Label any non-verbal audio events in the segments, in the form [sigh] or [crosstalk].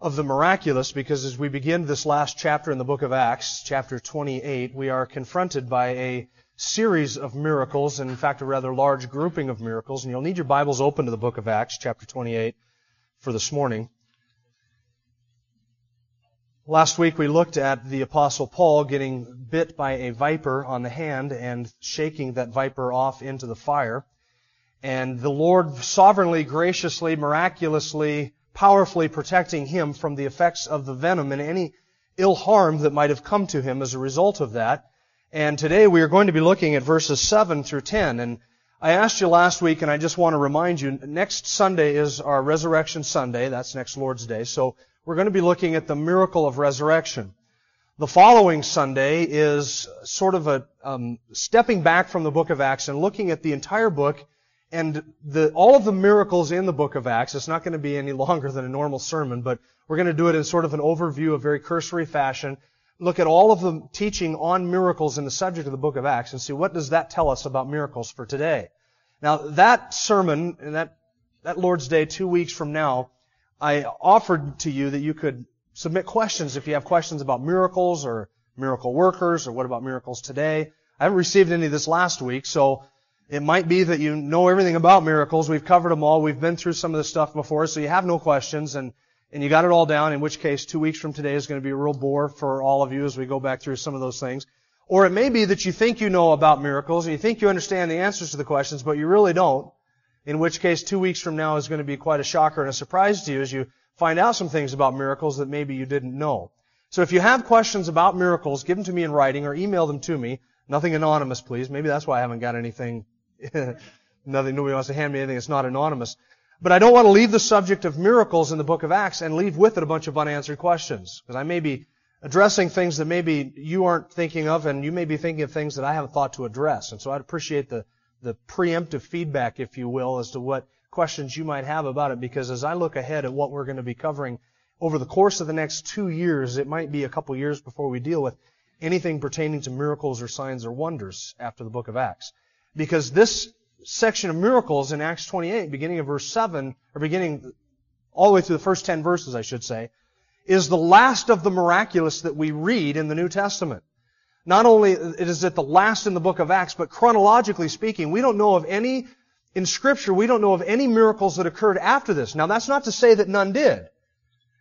of the miraculous because as we begin this last chapter in the book of Acts, chapter 28, we are confronted by a series of miracles, and in fact a rather large grouping of miracles. And you'll need your Bibles open to the book of Acts, chapter 28, for this morning. Last week we looked at the apostle Paul getting bit by a viper on the hand and shaking that viper off into the fire. And the Lord sovereignly, graciously, miraculously, powerfully protecting him from the effects of the venom and any ill harm that might have come to him as a result of that. And today we are going to be looking at verses 7 through 10. And I asked you last week, and I just want to remind you, next Sunday is our Resurrection Sunday. That's next Lord's Day. So we're going to be looking at the miracle of resurrection. The following Sunday is sort of a um, stepping back from the book of Acts and looking at the entire book and the, all of the miracles in the book of Acts, it's not going to be any [laughs] longer than a normal sermon, but we're going to do it in sort of an overview, a very cursory fashion. Look at all of the teaching on miracles in the subject of the book of Acts and see what does that tell us about miracles for today. Now, that sermon, and that, that Lord's Day two weeks from now, I offered to you that you could submit questions if you have questions about miracles or miracle workers or what about miracles today. I haven't received any of this last week, so it might be that you know everything about miracles. We've covered them all. We've been through some of this stuff before, so you have no questions and, and you got it all down, in which case two weeks from today is going to be a real bore for all of you as we go back through some of those things. Or it may be that you think you know about miracles and you think you understand the answers to the questions, but you really don't. In which case two weeks from now is going to be quite a shocker and a surprise to you as you find out some things about miracles that maybe you didn't know. So if you have questions about miracles, give them to me in writing or email them to me. Nothing anonymous, please. Maybe that's why I haven't got anything [laughs] Nothing, nobody wants to hand me anything that's not anonymous. But I don't want to leave the subject of miracles in the book of Acts and leave with it a bunch of unanswered questions. Because I may be addressing things that maybe you aren't thinking of and you may be thinking of things that I haven't thought to address. And so I'd appreciate the, the preemptive feedback, if you will, as to what questions you might have about it. Because as I look ahead at what we're going to be covering over the course of the next two years, it might be a couple years before we deal with anything pertaining to miracles or signs or wonders after the book of Acts. Because this section of miracles in Acts 28, beginning of verse 7, or beginning all the way through the first 10 verses, I should say, is the last of the miraculous that we read in the New Testament. Not only is it the last in the book of Acts, but chronologically speaking, we don't know of any, in scripture, we don't know of any miracles that occurred after this. Now that's not to say that none did.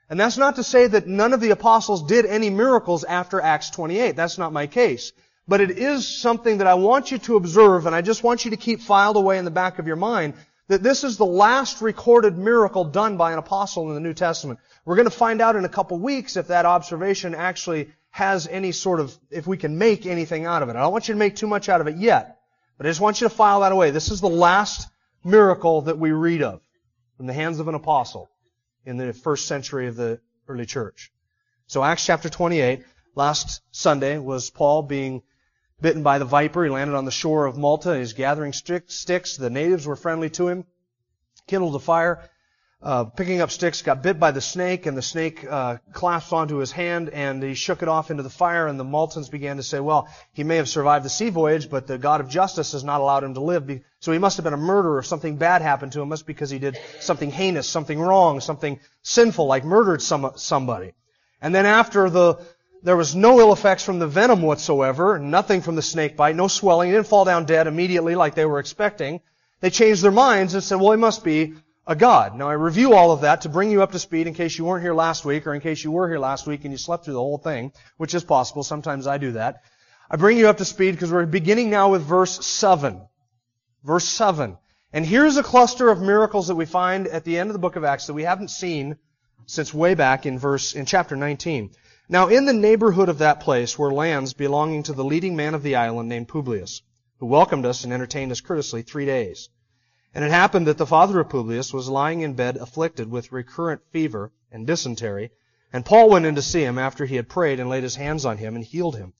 And that's not to say that none of the apostles did any miracles after Acts 28. That's not my case. But it is something that I want you to observe, and I just want you to keep filed away in the back of your mind, that this is the last recorded miracle done by an apostle in the New Testament. We're going to find out in a couple weeks if that observation actually has any sort of, if we can make anything out of it. I don't want you to make too much out of it yet, but I just want you to file that away. This is the last miracle that we read of from the hands of an apostle in the first century of the early church. So Acts chapter 28, last Sunday was Paul being bitten by the viper. He landed on the shore of Malta. He was gathering sticks. The natives were friendly to him. Kindled a fire. Uh, picking up sticks, got bit by the snake, and the snake uh, clasped onto his hand, and he shook it off into the fire. And the Maltans began to say, "Well, he may have survived the sea voyage, but the God of justice has not allowed him to live. So he must have been a murderer. Something bad happened to him. Must because he did something heinous, something wrong, something sinful, like murdered some somebody." And then after the there was no ill effects from the venom whatsoever, nothing from the snake bite, no swelling. He didn't fall down dead immediately like they were expecting. They changed their minds and said, well, he must be a god. Now I review all of that to bring you up to speed in case you weren't here last week or in case you were here last week and you slept through the whole thing, which is possible. Sometimes I do that. I bring you up to speed because we're beginning now with verse 7. Verse 7. And here's a cluster of miracles that we find at the end of the book of Acts that we haven't seen since way back in verse, in chapter 19. Now in the neighborhood of that place were lands belonging to the leading man of the island named Publius, who welcomed us and entertained us courteously three days. And it happened that the father of Publius was lying in bed afflicted with recurrent fever and dysentery, and Paul went in to see him after he had prayed and laid his hands on him and healed him.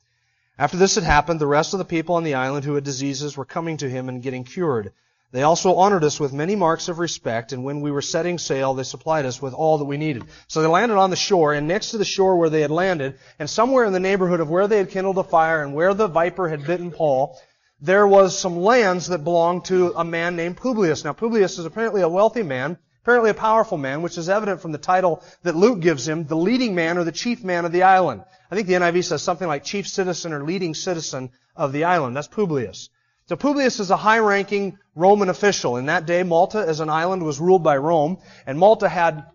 After this had happened, the rest of the people on the island who had diseases were coming to him and getting cured. They also honored us with many marks of respect, and when we were setting sail, they supplied us with all that we needed. So they landed on the shore, and next to the shore where they had landed, and somewhere in the neighborhood of where they had kindled a fire and where the viper had bitten Paul, there was some lands that belonged to a man named Publius. Now, Publius is apparently a wealthy man, apparently a powerful man, which is evident from the title that Luke gives him, the leading man or the chief man of the island. I think the NIV says something like chief citizen or leading citizen of the island. That's Publius. So Publius is a high-ranking Roman official. In that day, Malta as an island was ruled by Rome, and Malta had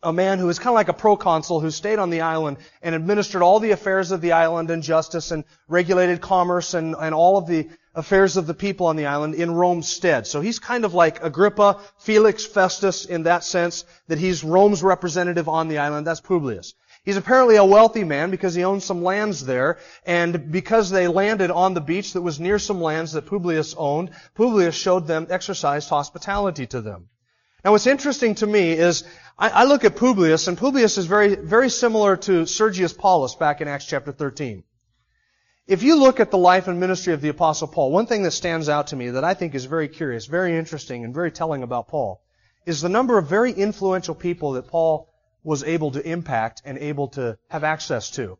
a man who was kind of like a proconsul who stayed on the island and administered all the affairs of the island and justice and regulated commerce and, and all of the affairs of the people on the island in Rome's stead. So he's kind of like Agrippa, Felix, Festus in that sense that he's Rome's representative on the island. That's Publius. He's apparently a wealthy man because he owns some lands there, and because they landed on the beach that was near some lands that Publius owned, Publius showed them, exercised hospitality to them. Now what's interesting to me is, I, I look at Publius, and Publius is very, very similar to Sergius Paulus back in Acts chapter 13. If you look at the life and ministry of the Apostle Paul, one thing that stands out to me that I think is very curious, very interesting, and very telling about Paul is the number of very influential people that Paul was able to impact and able to have access to.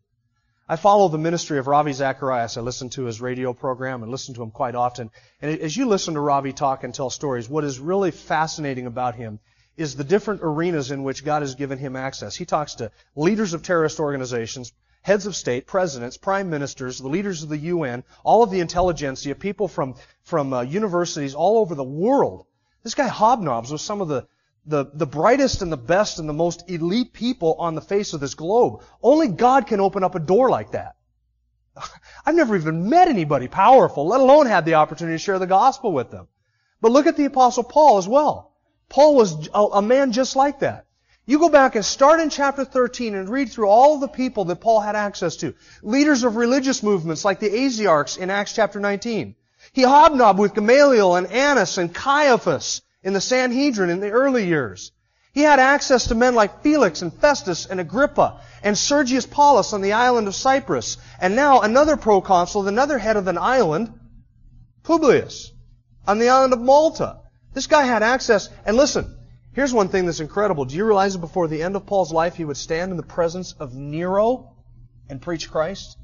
I follow the ministry of Ravi Zacharias. I listen to his radio program and listen to him quite often. And as you listen to Ravi talk and tell stories, what is really fascinating about him is the different arenas in which God has given him access. He talks to leaders of terrorist organizations, heads of state, presidents, prime ministers, the leaders of the UN, all of the intelligentsia, people from, from uh, universities all over the world. This guy hobnobs with some of the the, the brightest and the best and the most elite people on the face of this globe. Only God can open up a door like that. [laughs] I've never even met anybody powerful, let alone had the opportunity to share the gospel with them. But look at the apostle Paul as well. Paul was a, a man just like that. You go back and start in chapter 13 and read through all the people that Paul had access to. Leaders of religious movements like the Asiarchs in Acts chapter 19. He hobnobbed with Gamaliel and Annas and Caiaphas in the Sanhedrin in the early years. He had access to men like Felix and Festus and Agrippa and Sergius Paulus on the island of Cyprus. And now another proconsul, another head of an island, Publius, on the island of Malta. This guy had access. And listen, here's one thing that's incredible. Do you realize that before the end of Paul's life, he would stand in the presence of Nero and preach Christ?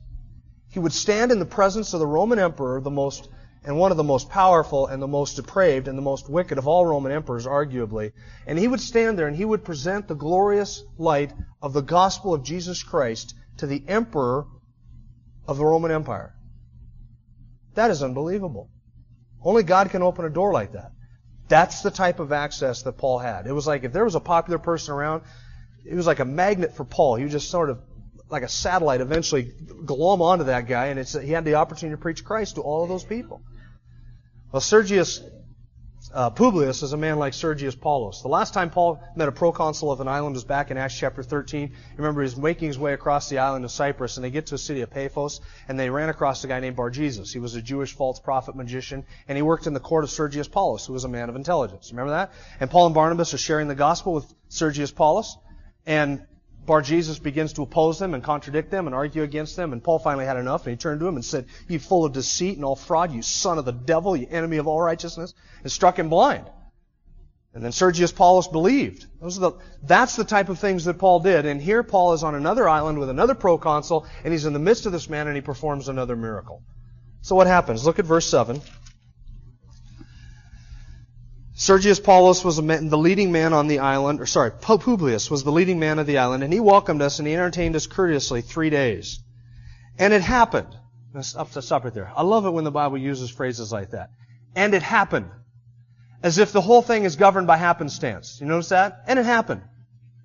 He would stand in the presence of the Roman emperor, the most and one of the most powerful and the most depraved and the most wicked of all Roman emperors, arguably. And he would stand there and he would present the glorious light of the gospel of Jesus Christ to the emperor of the Roman Empire. That is unbelievable. Only God can open a door like that. That's the type of access that Paul had. It was like if there was a popular person around, it was like a magnet for Paul. He was just sort of like a satellite eventually glom onto that guy, and he had the opportunity to preach Christ to all of those people. Well, Sergius uh, Publius is a man like Sergius Paulus. The last time Paul met a proconsul of an island was back in Acts chapter 13. Remember, he's making his way across the island of Cyprus, and they get to a city of Paphos, and they ran across a guy named Bar Jesus. He was a Jewish false prophet magician, and he worked in the court of Sergius Paulus, who was a man of intelligence. Remember that? And Paul and Barnabas are sharing the gospel with Sergius Paulus, and Bar Jesus begins to oppose them and contradict them and argue against them. And Paul finally had enough and he turned to him and said, You full of deceit and all fraud, you son of the devil, you enemy of all righteousness, and struck him blind. And then Sergius Paulus believed. The, that's the type of things that Paul did. And here Paul is on another island with another proconsul and he's in the midst of this man and he performs another miracle. So what happens? Look at verse 7. Sergius Paulus was man, the leading man on the island, or sorry, Publius was the leading man of the island, and he welcomed us and he entertained us courteously three days. And it happened. Let's stop right there. I love it when the Bible uses phrases like that. And it happened. As if the whole thing is governed by happenstance. You notice that? And it happened.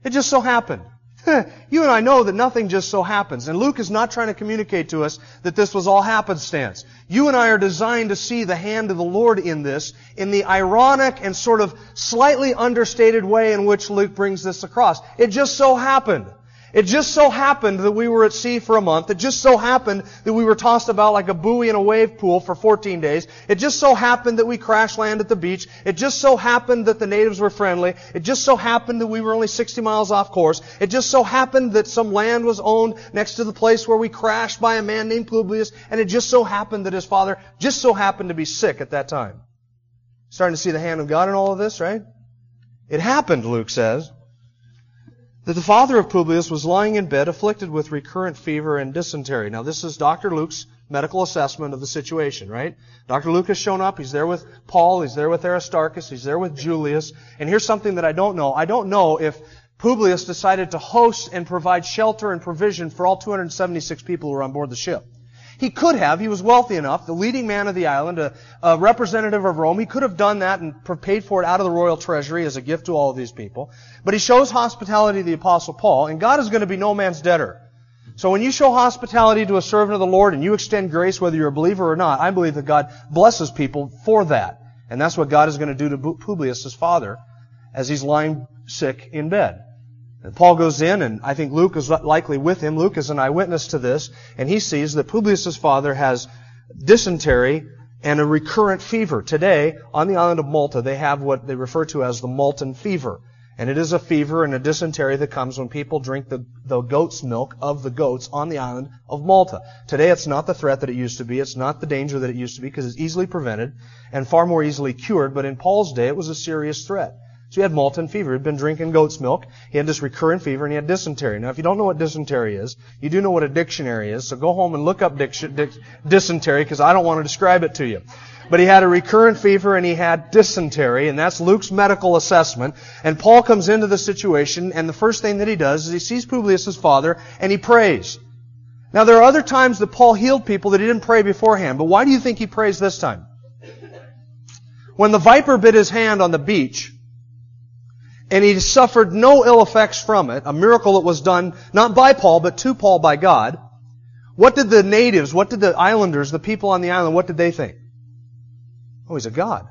It just so happened. [laughs] you and I know that nothing just so happens. And Luke is not trying to communicate to us that this was all happenstance. You and I are designed to see the hand of the Lord in this, in the ironic and sort of slightly understated way in which Luke brings this across. It just so happened. It just so happened that we were at sea for a month. It just so happened that we were tossed about like a buoy in a wave pool for 14 days. It just so happened that we crash landed at the beach. It just so happened that the natives were friendly. It just so happened that we were only 60 miles off course. It just so happened that some land was owned next to the place where we crashed by a man named Publius. And it just so happened that his father just so happened to be sick at that time. Starting to see the hand of God in all of this, right? It happened, Luke says that the father of Publius was lying in bed afflicted with recurrent fever and dysentery. Now this is Dr. Luke's medical assessment of the situation, right? Dr. Luke has shown up. He's there with Paul. He's there with Aristarchus. He's there with Julius. And here's something that I don't know. I don't know if Publius decided to host and provide shelter and provision for all 276 people who were on board the ship. He could have. He was wealthy enough. The leading man of the island, a, a, representative of Rome. He could have done that and paid for it out of the royal treasury as a gift to all of these people. But he shows hospitality to the apostle Paul, and God is going to be no man's debtor. So when you show hospitality to a servant of the Lord and you extend grace whether you're a believer or not, I believe that God blesses people for that. And that's what God is going to do to Publius, his father, as he's lying sick in bed. Paul goes in, and I think Luke is likely with him. Luke is an eyewitness to this, and he sees that Publius' father has dysentery and a recurrent fever. Today, on the island of Malta, they have what they refer to as the Maltan fever. And it is a fever and a dysentery that comes when people drink the, the goat's milk of the goats on the island of Malta. Today it's not the threat that it used to be. It's not the danger that it used to be because it's easily prevented and far more easily cured. But in Paul's day, it was a serious threat. So he had Maltan fever. He'd been drinking goat's milk. He had this recurrent fever and he had dysentery. Now, if you don't know what dysentery is, you do know what a dictionary is. So go home and look up dysentery because I don't want to describe it to you. But he had a recurrent fever and he had dysentery, and that's Luke's medical assessment. And Paul comes into the situation, and the first thing that he does is he sees Publius' father and he prays. Now, there are other times that Paul healed people that he didn't pray beforehand, but why do you think he prays this time? When the viper bit his hand on the beach, and he suffered no ill effects from it, a miracle that was done not by Paul, but to Paul by God. What did the natives, what did the islanders, the people on the island, what did they think? Oh, he's a God.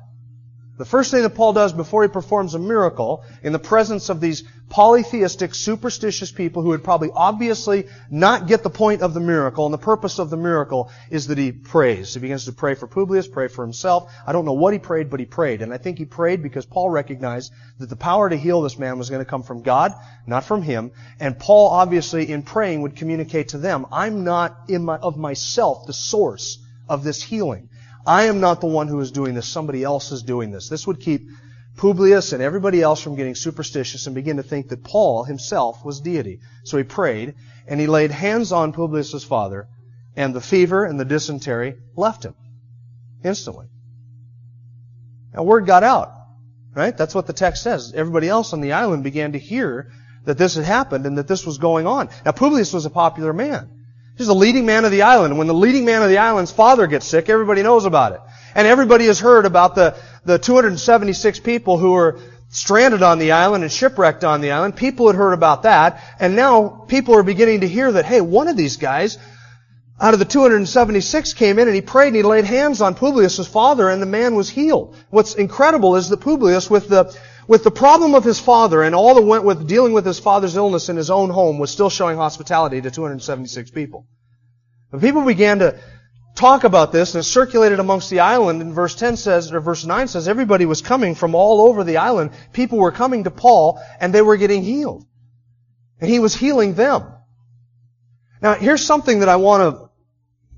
The first thing that Paul does before he performs a miracle in the presence of these polytheistic, superstitious people who would probably obviously not get the point of the miracle and the purpose of the miracle is that he prays. He begins to pray for Publius, pray for himself. I don't know what he prayed, but he prayed. And I think he prayed because Paul recognized that the power to heal this man was going to come from God, not from him. And Paul obviously in praying would communicate to them, I'm not my, of myself the source of this healing. I am not the one who is doing this. Somebody else is doing this. This would keep Publius and everybody else from getting superstitious and begin to think that Paul himself was deity. So he prayed and he laid hands on Publius' father and the fever and the dysentery left him instantly. Now word got out, right? That's what the text says. Everybody else on the island began to hear that this had happened and that this was going on. Now Publius was a popular man. He's the leading man of the island. And when the leading man of the island's father gets sick, everybody knows about it. And everybody has heard about the, the 276 people who were stranded on the island and shipwrecked on the island. People had heard about that. And now people are beginning to hear that, hey, one of these guys out of the 276 came in and he prayed and he laid hands on Publius' father and the man was healed. What's incredible is that Publius, with the, with the problem of his father and all that went with dealing with his father's illness in his own home was still showing hospitality to 276 people. But people began to talk about this and it circulated amongst the island and verse 10 says, or verse 9 says, everybody was coming from all over the island. People were coming to Paul and they were getting healed. And he was healing them. Now here's something that I want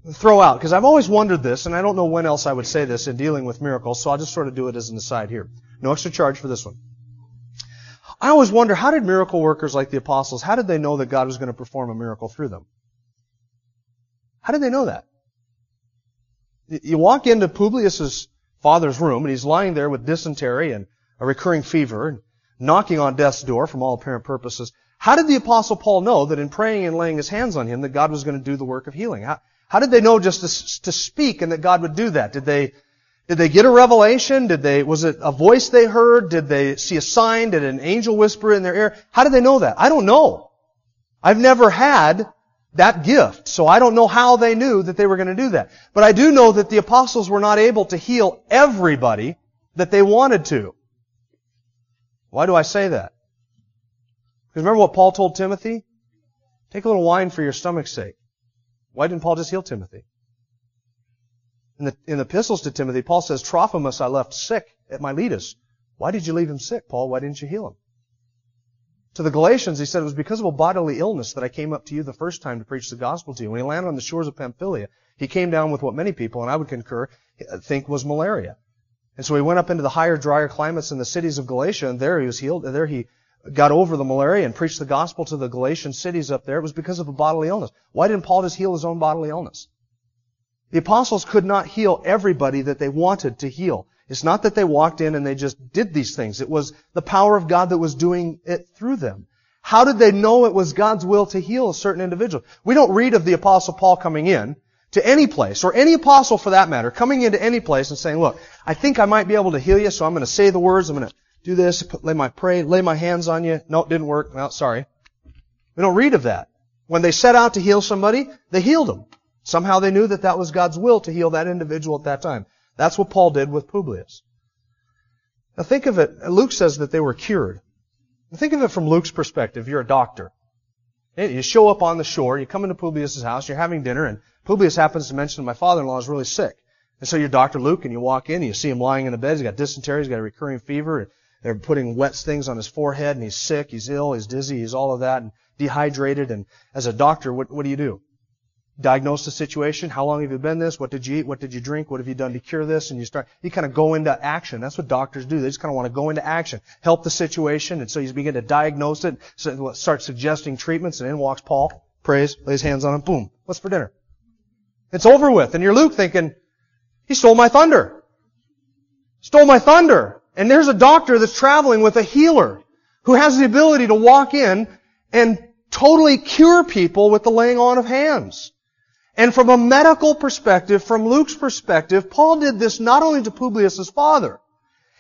to throw out because I've always wondered this and I don't know when else I would say this in dealing with miracles, so I'll just sort of do it as an aside here. No extra charge for this one. I always wonder, how did miracle workers like the apostles, how did they know that God was going to perform a miracle through them? How did they know that? You walk into Publius' father's room and he's lying there with dysentery and a recurring fever and knocking on death's door from all apparent purposes. How did the apostle Paul know that in praying and laying his hands on him that God was going to do the work of healing? How, how did they know just to, to speak and that God would do that? Did they did they get a revelation? Did they, was it a voice they heard? Did they see a sign? Did an angel whisper in their ear? How did they know that? I don't know. I've never had that gift, so I don't know how they knew that they were going to do that. But I do know that the apostles were not able to heal everybody that they wanted to. Why do I say that? Because remember what Paul told Timothy? Take a little wine for your stomach's sake. Why didn't Paul just heal Timothy? In the, in the epistles to Timothy, Paul says, Trophimus I left sick at Miletus. Why did you leave him sick, Paul? Why didn't you heal him? To the Galatians, he said, it was because of a bodily illness that I came up to you the first time to preach the gospel to you. When he landed on the shores of Pamphylia, he came down with what many people, and I would concur, think was malaria. And so he went up into the higher, drier climates in the cities of Galatia, and there he was healed, there he got over the malaria and preached the gospel to the Galatian cities up there. It was because of a bodily illness. Why didn't Paul just heal his own bodily illness? The apostles could not heal everybody that they wanted to heal. It's not that they walked in and they just did these things. It was the power of God that was doing it through them. How did they know it was God's will to heal a certain individual? We don't read of the apostle Paul coming in to any place, or any apostle for that matter, coming into any place and saying, look, I think I might be able to heal you, so I'm going to say the words, I'm going to do this, lay my pray, lay my hands on you. No, it didn't work. Well, sorry. We don't read of that. When they set out to heal somebody, they healed them. Somehow they knew that that was God's will to heal that individual at that time. That's what Paul did with Publius. Now think of it, Luke says that they were cured. Think of it from Luke's perspective. You're a doctor. You show up on the shore, you come into Publius' house, you're having dinner, and Publius happens to mention my father-in-law is really sick. And so you're Dr. Luke, and you walk in, and you see him lying in the bed, he's got dysentery, he's got a recurring fever, and they're putting wet things on his forehead, and he's sick, he's ill, he's dizzy, he's all of that, and dehydrated, and as a doctor, what, what do you do? Diagnose the situation. How long have you been this? What did you eat? What did you drink? What have you done to cure this? And you start, you kind of go into action. That's what doctors do. They just kind of want to go into action, help the situation. And so you begin to diagnose it, start suggesting treatments, and in walks Paul, prays, lays hands on him, boom. What's for dinner? It's over with. And you're Luke thinking, he stole my thunder. Stole my thunder. And there's a doctor that's traveling with a healer who has the ability to walk in and totally cure people with the laying on of hands. And from a medical perspective, from Luke's perspective, Paul did this not only to Publius' father,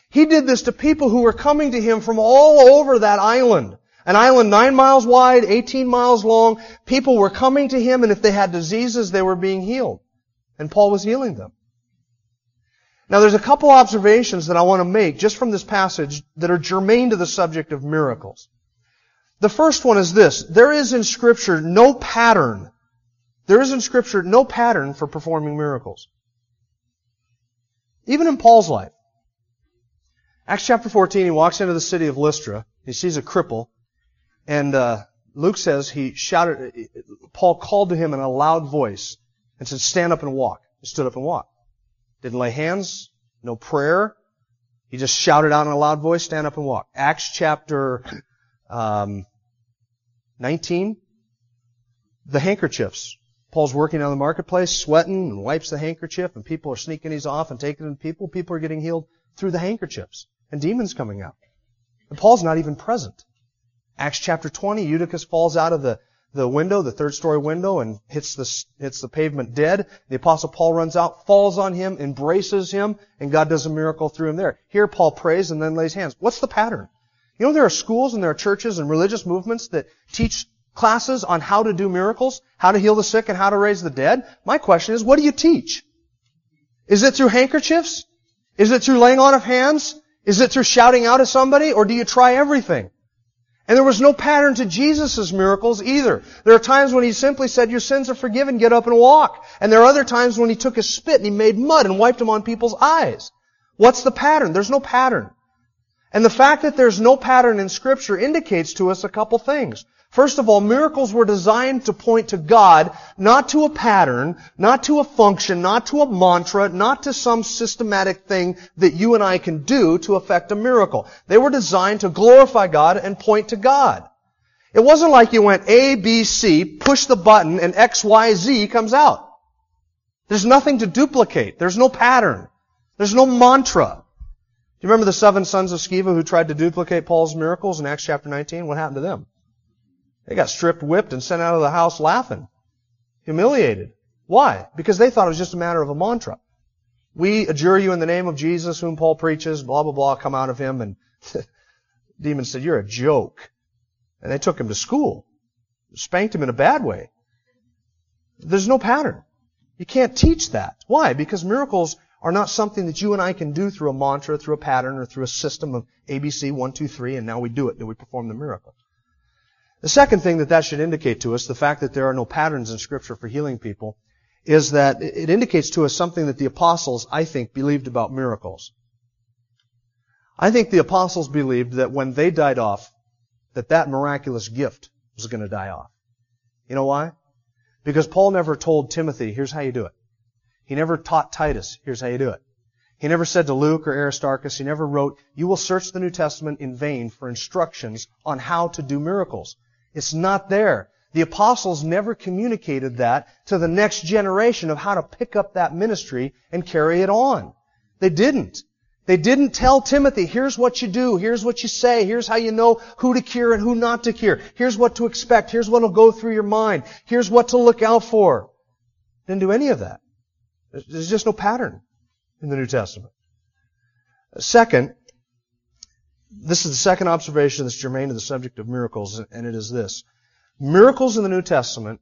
he did this to people who were coming to him from all over that island. An island nine miles wide, 18 miles long. People were coming to him and if they had diseases, they were being healed. And Paul was healing them. Now there's a couple observations that I want to make just from this passage that are germane to the subject of miracles. The first one is this. There is in scripture no pattern there is in Scripture no pattern for performing miracles. Even in Paul's life. Acts chapter 14, he walks into the city of Lystra. He sees a cripple. And uh, Luke says he shouted, Paul called to him in a loud voice and said, stand up and walk. He stood up and walked. Didn't lay hands, no prayer. He just shouted out in a loud voice, stand up and walk. Acts chapter um, 19, the handkerchiefs. Paul's working on the marketplace, sweating, and wipes the handkerchief, and people are sneaking these off and taking them to people. People are getting healed through the handkerchiefs, and demons coming out. And Paul's not even present. Acts chapter 20, Eutychus falls out of the, the window, the third story window, and hits the, hits the pavement dead. The apostle Paul runs out, falls on him, embraces him, and God does a miracle through him there. Here Paul prays and then lays hands. What's the pattern? You know, there are schools and there are churches and religious movements that teach classes on how to do miracles, how to heal the sick, and how to raise the dead. My question is, what do you teach? Is it through handkerchiefs? Is it through laying on of hands? Is it through shouting out at somebody? Or do you try everything? And there was no pattern to Jesus' miracles either. There are times when he simply said, your sins are forgiven, get up and walk. And there are other times when he took a spit and he made mud and wiped them on people's eyes. What's the pattern? There's no pattern. And the fact that there's no pattern in scripture indicates to us a couple things. First of all, miracles were designed to point to God, not to a pattern, not to a function, not to a mantra, not to some systematic thing that you and I can do to effect a miracle. They were designed to glorify God and point to God. It wasn't like you went A, B, C, push the button, and X, Y, Z comes out. There's nothing to duplicate. There's no pattern. There's no mantra. Do you remember the seven sons of Sceva who tried to duplicate Paul's miracles in Acts chapter 19? What happened to them? They got stripped, whipped, and sent out of the house laughing. Humiliated. Why? Because they thought it was just a matter of a mantra. We adjure you in the name of Jesus whom Paul preaches, blah, blah, blah, come out of him. And [laughs] demon said, you're a joke. And they took him to school. Spanked him in a bad way. There's no pattern. You can't teach that. Why? Because miracles are not something that you and I can do through a mantra, through a pattern, or through a system of ABC, one, two, three, and now we do it, and we perform the miracle. The second thing that that should indicate to us, the fact that there are no patterns in Scripture for healing people, is that it indicates to us something that the apostles, I think, believed about miracles. I think the apostles believed that when they died off, that that miraculous gift was going to die off. You know why? Because Paul never told Timothy, here's how you do it. He never taught Titus, here's how you do it. He never said to Luke or Aristarchus, he never wrote, you will search the New Testament in vain for instructions on how to do miracles. It's not there. The apostles never communicated that to the next generation of how to pick up that ministry and carry it on. They didn't. They didn't tell Timothy, here's what you do, here's what you say, here's how you know who to cure and who not to cure, here's what to expect, here's what will go through your mind, here's what to look out for. Didn't do any of that. There's just no pattern in the New Testament. Second, this is the second observation that's germane to the subject of miracles, and it is this. Miracles in the New Testament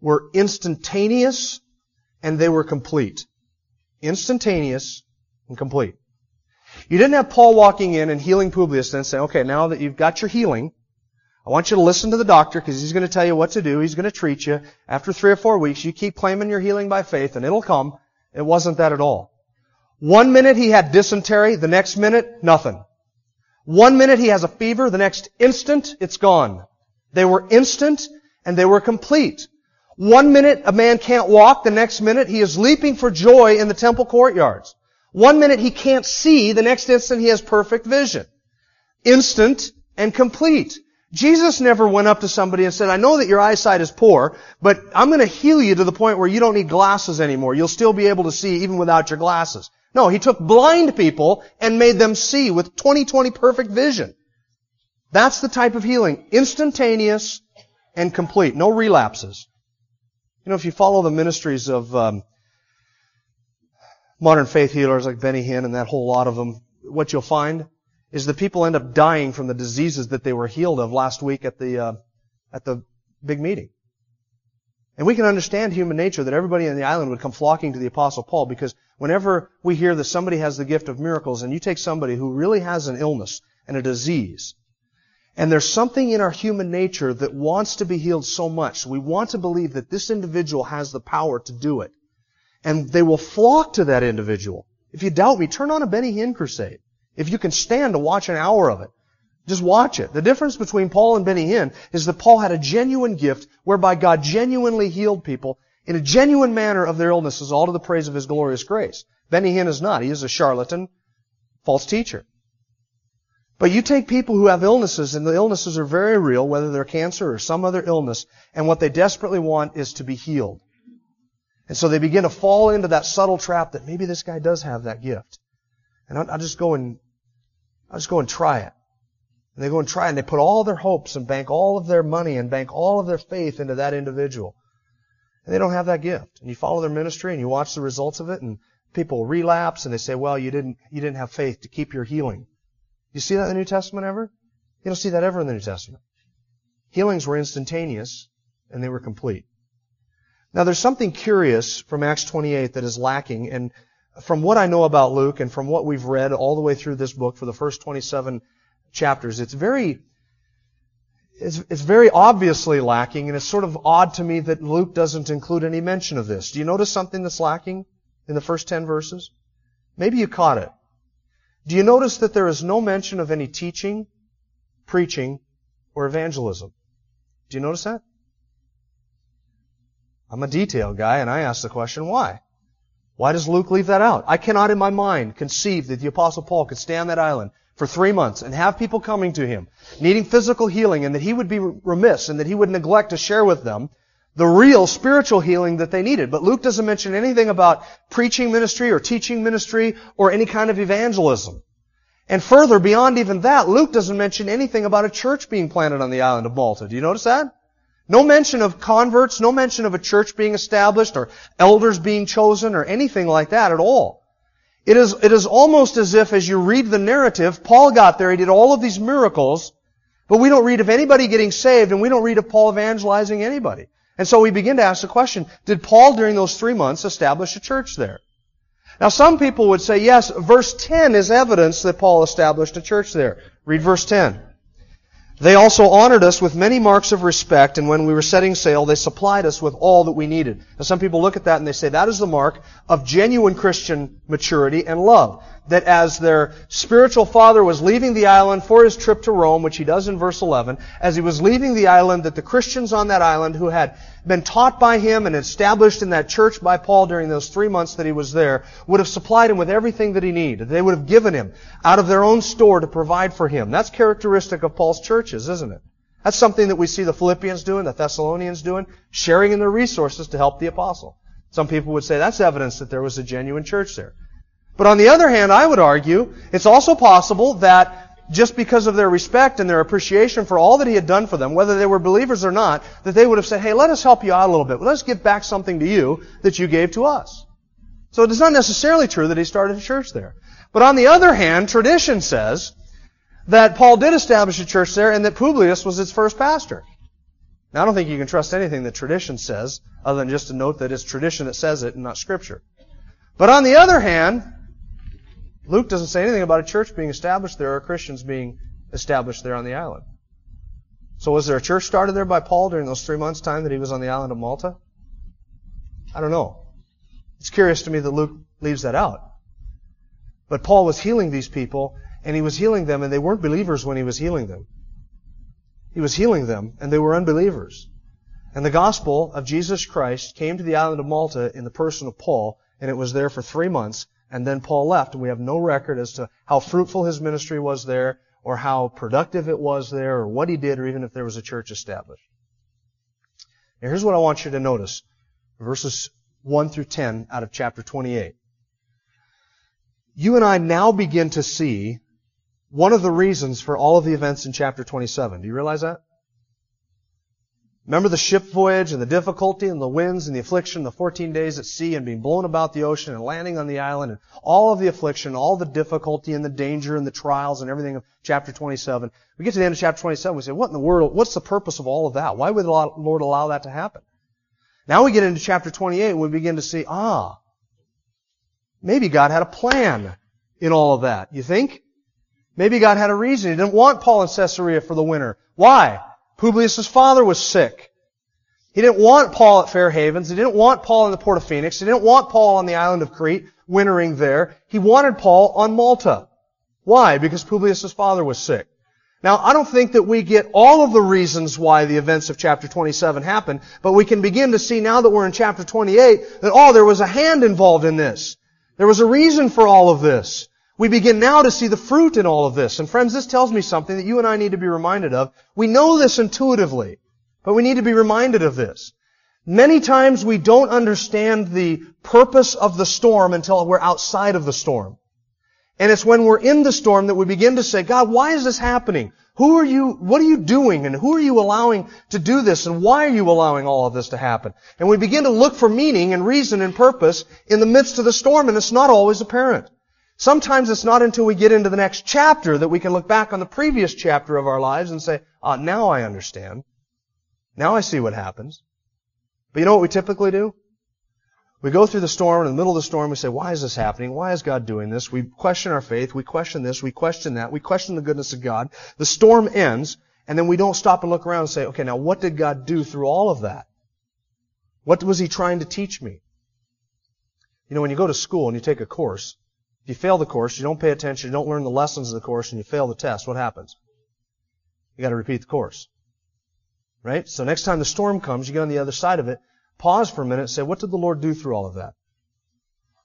were instantaneous and they were complete. Instantaneous and complete. You didn't have Paul walking in and healing Publius and saying, okay, now that you've got your healing, I want you to listen to the doctor because he's going to tell you what to do. He's going to treat you. After three or four weeks, you keep claiming your healing by faith and it'll come. It wasn't that at all. One minute he had dysentery, the next minute, nothing. One minute he has a fever, the next instant it's gone. They were instant and they were complete. One minute a man can't walk, the next minute he is leaping for joy in the temple courtyards. One minute he can't see, the next instant he has perfect vision. Instant and complete. Jesus never went up to somebody and said, I know that your eyesight is poor, but I'm going to heal you to the point where you don't need glasses anymore. You'll still be able to see even without your glasses. No, he took blind people and made them see with 20/20 perfect vision. That's the type of healing. Instantaneous and complete. No relapses. You know, if you follow the ministries of um, modern faith healers like Benny Hinn and that whole lot of them, what you'll find is that people end up dying from the diseases that they were healed of last week at the uh, at the big meeting. And we can understand human nature that everybody on the island would come flocking to the Apostle Paul because whenever we hear that somebody has the gift of miracles and you take somebody who really has an illness and a disease, and there's something in our human nature that wants to be healed so much, we want to believe that this individual has the power to do it. And they will flock to that individual. If you doubt me, turn on a Benny Hinn crusade. If you can stand to watch an hour of it, just watch it. The difference between Paul and Benny Hinn is that Paul had a genuine gift whereby God genuinely healed people in a genuine manner of their illnesses, all to the praise of His glorious grace. Benny Hinn is not. He is a charlatan, false teacher. But you take people who have illnesses, and the illnesses are very real, whether they're cancer or some other illness, and what they desperately want is to be healed. And so they begin to fall into that subtle trap that maybe this guy does have that gift. And I'll, I'll just go and, I'll just go and try it. And they go and try and they put all their hopes and bank all of their money and bank all of their faith into that individual. And they don't have that gift. And you follow their ministry and you watch the results of it and people relapse and they say, well, you didn't, you didn't have faith to keep your healing. You see that in the New Testament ever? You don't see that ever in the New Testament. Healings were instantaneous and they were complete. Now there's something curious from Acts 28 that is lacking and from what I know about Luke and from what we've read all the way through this book for the first 27 chapters, it's very it's, it's very obviously lacking, and it's sort of odd to me that Luke doesn't include any mention of this. Do you notice something that's lacking in the first ten verses? Maybe you caught it. Do you notice that there is no mention of any teaching, preaching, or evangelism? Do you notice that? I'm a detail guy, and I ask the question, why? Why does Luke leave that out? I cannot in my mind conceive that the Apostle Paul could stay on that island for three months and have people coming to him needing physical healing and that he would be remiss and that he would neglect to share with them the real spiritual healing that they needed. But Luke doesn't mention anything about preaching ministry or teaching ministry or any kind of evangelism. And further, beyond even that, Luke doesn't mention anything about a church being planted on the island of Malta. Do you notice that? No mention of converts, no mention of a church being established or elders being chosen or anything like that at all. It is, it is almost as if as you read the narrative, Paul got there, he did all of these miracles, but we don't read of anybody getting saved and we don't read of Paul evangelizing anybody. And so we begin to ask the question, did Paul during those three months establish a church there? Now some people would say, yes, verse 10 is evidence that Paul established a church there. Read verse 10. They also honored us with many marks of respect, and when we were setting sail, they supplied us with all that we needed. Now some people look at that and they say that is the mark of genuine Christian maturity and love. That as their spiritual father was leaving the island for his trip to Rome, which he does in verse 11, as he was leaving the island, that the Christians on that island who had been taught by him and established in that church by Paul during those three months that he was there would have supplied him with everything that he needed. They would have given him out of their own store to provide for him. That's characteristic of Paul's churches, isn't it? That's something that we see the Philippians doing, the Thessalonians doing, sharing in their resources to help the apostle. Some people would say that's evidence that there was a genuine church there. But on the other hand, I would argue it's also possible that just because of their respect and their appreciation for all that he had done for them, whether they were believers or not, that they would have said, hey, let us help you out a little bit. Let us give back something to you that you gave to us. So it is not necessarily true that he started a church there. But on the other hand, tradition says that Paul did establish a church there and that Publius was its first pastor. Now I don't think you can trust anything that tradition says, other than just to note that it's tradition that says it and not scripture. But on the other hand, Luke doesn't say anything about a church being established there or Christians being established there on the island. So was there a church started there by Paul during those three months' time that he was on the island of Malta? I don't know. It's curious to me that Luke leaves that out. But Paul was healing these people, and he was healing them, and they weren't believers when he was healing them. He was healing them, and they were unbelievers. And the gospel of Jesus Christ came to the island of Malta in the person of Paul, and it was there for three months, and then Paul left, and we have no record as to how fruitful his ministry was there, or how productive it was there, or what he did, or even if there was a church established. Now here's what I want you to notice. Verses 1 through 10 out of chapter 28. You and I now begin to see one of the reasons for all of the events in chapter 27. Do you realize that? Remember the ship voyage and the difficulty and the winds and the affliction, the 14 days at sea and being blown about the ocean and landing on the island and all of the affliction, all the difficulty and the danger and the trials and everything of chapter 27. We get to the end of chapter 27, we say, what in the world, what's the purpose of all of that? Why would the Lord allow that to happen? Now we get into chapter 28 and we begin to see, ah, maybe God had a plan in all of that. You think? Maybe God had a reason. He didn't want Paul in Caesarea for the winter. Why? Publius' father was sick. He didn't want Paul at Fair Havens. He didn't want Paul in the port of Phoenix. He didn't want Paul on the island of Crete, wintering there. He wanted Paul on Malta. Why? Because Publius' father was sick. Now, I don't think that we get all of the reasons why the events of chapter 27 happened, but we can begin to see now that we're in chapter 28 that, oh, there was a hand involved in this. There was a reason for all of this. We begin now to see the fruit in all of this. And friends, this tells me something that you and I need to be reminded of. We know this intuitively, but we need to be reminded of this. Many times we don't understand the purpose of the storm until we're outside of the storm. And it's when we're in the storm that we begin to say, God, why is this happening? Who are you, what are you doing? And who are you allowing to do this? And why are you allowing all of this to happen? And we begin to look for meaning and reason and purpose in the midst of the storm, and it's not always apparent. Sometimes it's not until we get into the next chapter that we can look back on the previous chapter of our lives and say, ah, now I understand. Now I see what happens. But you know what we typically do? We go through the storm, in the middle of the storm, we say, why is this happening? Why is God doing this? We question our faith, we question this, we question that, we question the goodness of God. The storm ends, and then we don't stop and look around and say, okay, now what did God do through all of that? What was He trying to teach me? You know, when you go to school and you take a course, if you fail the course, you don't pay attention, you don't learn the lessons of the course, and you fail the test, what happens? You gotta repeat the course. Right? So next time the storm comes, you get on the other side of it, pause for a minute say, what did the Lord do through all of that?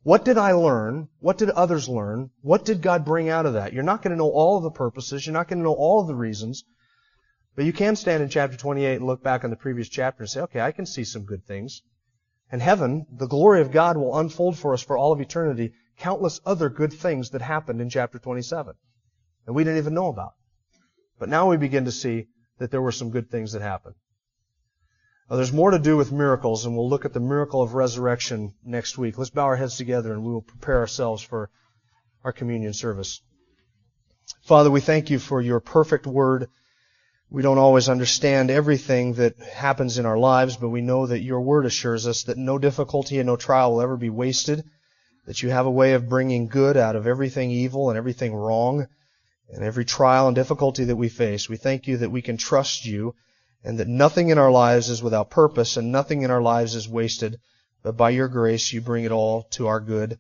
What did I learn? What did others learn? What did God bring out of that? You're not going to know all of the purposes. You're not going to know all of the reasons. But you can stand in chapter 28 and look back on the previous chapter and say, okay, I can see some good things. And heaven, the glory of God will unfold for us for all of eternity countless other good things that happened in chapter 27 that we didn't even know about. But now we begin to see that there were some good things that happened. Now, there's more to do with miracles, and we'll look at the miracle of resurrection next week. Let's bow our heads together and we will prepare ourselves for our communion service. Father, we thank you for your perfect word. We don't always understand everything that happens in our lives, but we know that your word assures us that no difficulty and no trial will ever be wasted that you have a way of bringing good out of everything evil and everything wrong. and every trial and difficulty that we face. We thank you that we can trust you and that nothing in our lives is without purpose and nothing in our lives is wasted, but by your grace you bring it all to our good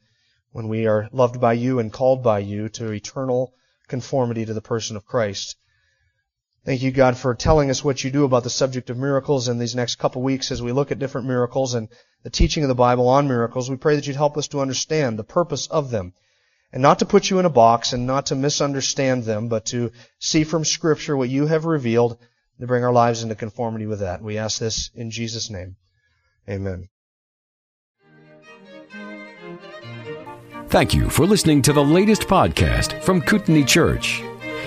when we are loved by you and called by you to eternal conformity to the person of Christ. Thank you, God, for telling us what you do about the subject of miracles in these next couple weeks as we look at different miracles and the teaching of the Bible on miracles. We pray that you'd help us to understand the purpose of them and not to put you in a box and not to misunderstand them, but to see from Scripture what you have revealed to bring our lives into conformity with that. We ask this in Jesus' name. Amen. Thank you for listening to the latest podcast from Kootenai Church.